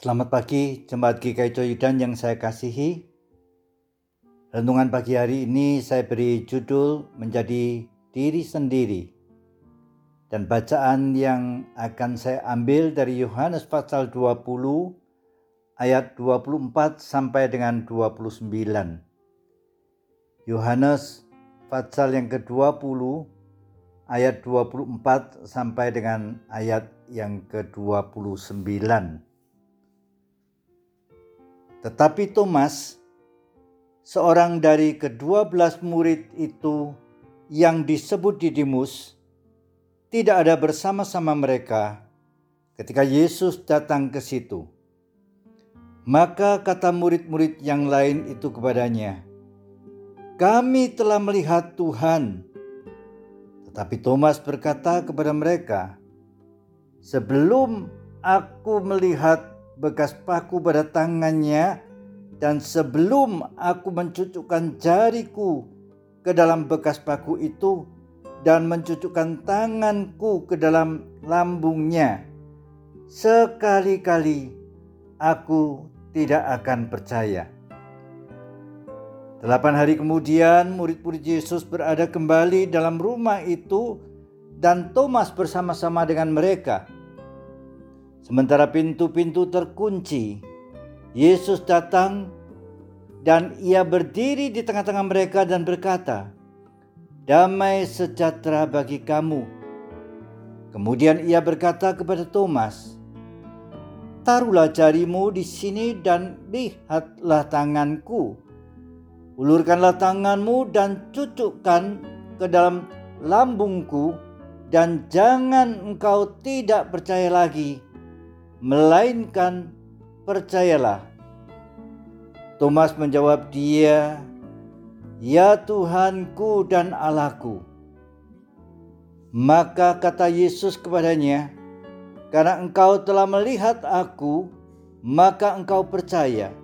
Selamat pagi, Jemaat GKI Coyudan yang saya kasihi. Renungan pagi hari ini saya beri judul menjadi diri sendiri. Dan bacaan yang akan saya ambil dari Yohanes pasal 20 ayat 24 sampai dengan 29. Yohanes pasal yang ke-20 ayat 24 sampai dengan ayat yang ke-29. Tetapi Thomas, seorang dari kedua belas murid itu yang disebut Didimus, tidak ada bersama-sama mereka ketika Yesus datang ke situ. Maka kata murid-murid yang lain itu kepadanya, "Kami telah melihat Tuhan." Tetapi Thomas berkata kepada mereka, "Sebelum aku melihat bekas paku pada tangannya, dan sebelum aku mencucukkan jariku ke dalam bekas paku itu dan mencucukkan tanganku ke dalam lambungnya, sekali-kali aku tidak akan percaya. Delapan hari kemudian, murid-murid Yesus berada kembali dalam rumah itu, dan Thomas bersama-sama dengan mereka. Sementara pintu-pintu terkunci, Yesus datang dan ia berdiri di tengah-tengah mereka dan berkata, "Damai sejahtera bagi kamu." Kemudian ia berkata kepada Thomas, "Taruhlah jarimu di sini dan lihatlah tanganku. Ulurkanlah tanganmu dan cucukkan ke dalam lambungku, dan jangan engkau tidak percaya lagi." Melainkan percayalah. Thomas menjawab dia, Ya Tuhanku dan Allahku. Maka kata Yesus kepadanya, Karena engkau telah melihat aku, maka engkau percaya.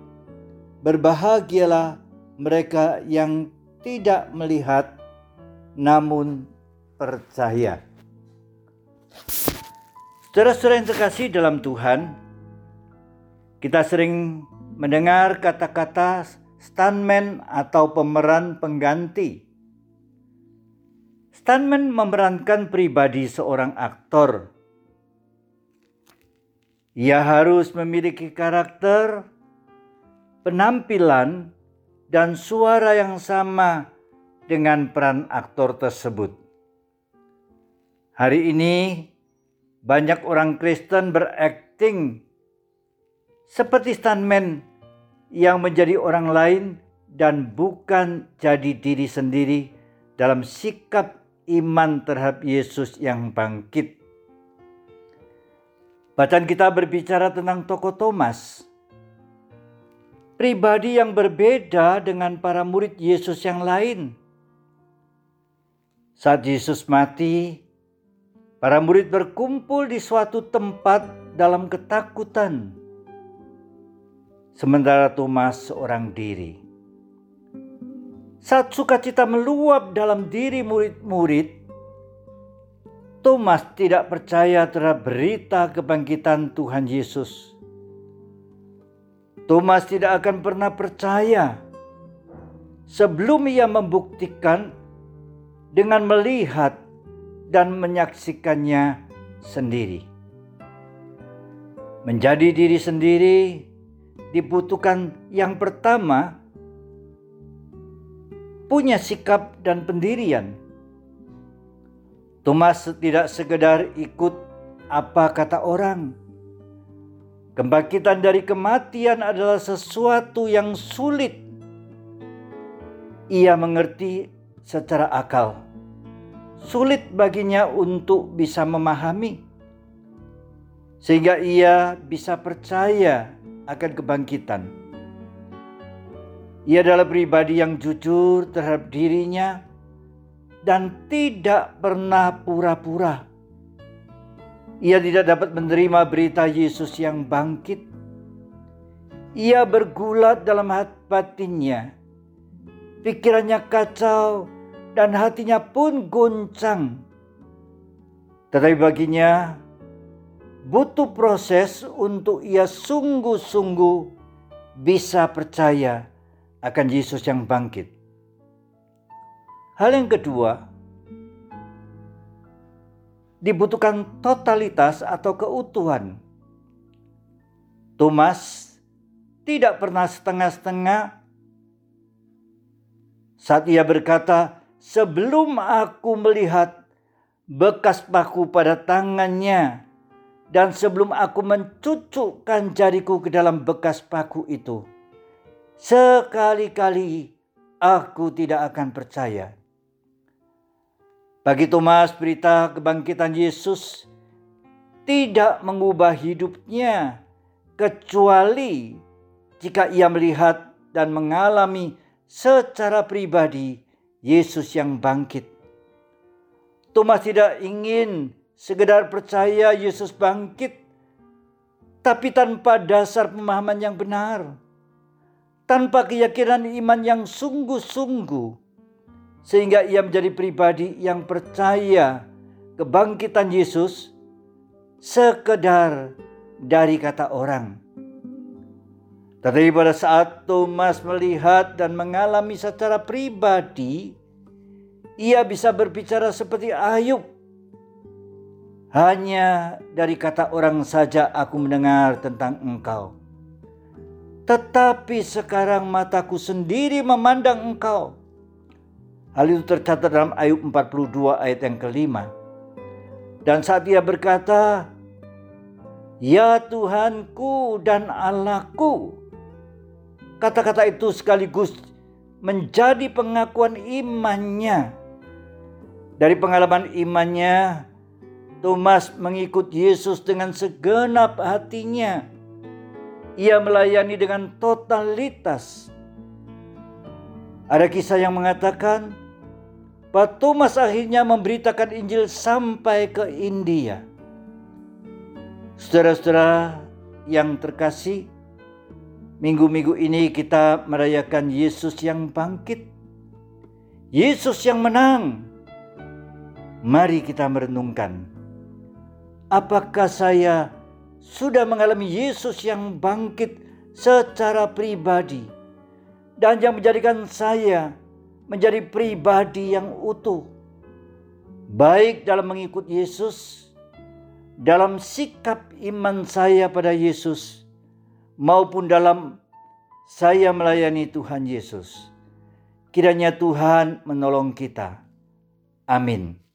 Berbahagialah mereka yang tidak melihat, namun percaya. Saudara-saudara yang terkasih dalam Tuhan, kita sering mendengar kata-kata stuntman atau pemeran pengganti. Stuntman memerankan pribadi seorang aktor. Ia harus memiliki karakter, penampilan, dan suara yang sama dengan peran aktor tersebut. Hari ini banyak orang Kristen berakting seperti stuntman yang menjadi orang lain dan bukan jadi diri sendiri dalam sikap iman terhadap Yesus yang bangkit. Bacaan kita berbicara tentang tokoh Thomas. Pribadi yang berbeda dengan para murid Yesus yang lain. Saat Yesus mati, Para murid berkumpul di suatu tempat dalam ketakutan. Sementara Thomas seorang diri. Saat sukacita meluap dalam diri murid-murid, Thomas tidak percaya terhadap berita kebangkitan Tuhan Yesus. Thomas tidak akan pernah percaya sebelum ia membuktikan dengan melihat dan menyaksikannya sendiri. Menjadi diri sendiri dibutuhkan yang pertama punya sikap dan pendirian. Thomas tidak sekedar ikut apa kata orang. Kebangkitan dari kematian adalah sesuatu yang sulit. Ia mengerti secara akal sulit baginya untuk bisa memahami, sehingga ia bisa percaya akan kebangkitan. Ia adalah pribadi yang jujur terhadap dirinya dan tidak pernah pura-pura. Ia tidak dapat menerima berita Yesus yang bangkit. Ia bergulat dalam hati batinnya. Pikirannya kacau dan hatinya pun goncang. Tetapi baginya butuh proses untuk ia sungguh-sungguh bisa percaya akan Yesus yang bangkit. Hal yang kedua, dibutuhkan totalitas atau keutuhan. Thomas tidak pernah setengah-setengah saat ia berkata, "Sebelum aku melihat bekas paku pada tangannya, dan sebelum aku mencucukkan jariku ke dalam bekas paku itu, sekali-kali aku tidak akan percaya." Bagi Thomas, berita kebangkitan Yesus tidak mengubah hidupnya, kecuali jika ia melihat dan mengalami secara pribadi Yesus yang bangkit. Thomas tidak ingin sekedar percaya Yesus bangkit, tapi tanpa dasar pemahaman yang benar, tanpa keyakinan iman yang sungguh-sungguh sehingga ia menjadi pribadi yang percaya kebangkitan Yesus sekedar dari kata orang. Tetapi pada saat Thomas melihat dan mengalami secara pribadi, ia bisa berbicara seperti Ayub. Hanya dari kata orang saja aku mendengar tentang engkau. Tetapi sekarang mataku sendiri memandang engkau. Hal itu tercatat dalam Ayub 42 ayat yang kelima. Dan saat ia berkata, Ya Tuhanku dan Allahku. Kata-kata itu sekaligus menjadi pengakuan imannya. Dari pengalaman imannya, Thomas mengikut Yesus dengan segenap hatinya. Ia melayani dengan totalitas. Ada kisah yang mengatakan, Pak Thomas akhirnya memberitakan Injil sampai ke India. Saudara-saudara yang terkasih, minggu-minggu ini kita merayakan Yesus yang bangkit. Yesus yang menang. Mari kita merenungkan. Apakah saya sudah mengalami Yesus yang bangkit secara pribadi dan yang menjadikan saya menjadi pribadi yang utuh, baik dalam mengikut Yesus, dalam sikap iman saya pada Yesus, maupun dalam saya melayani Tuhan Yesus. Kiranya Tuhan menolong kita. Amin.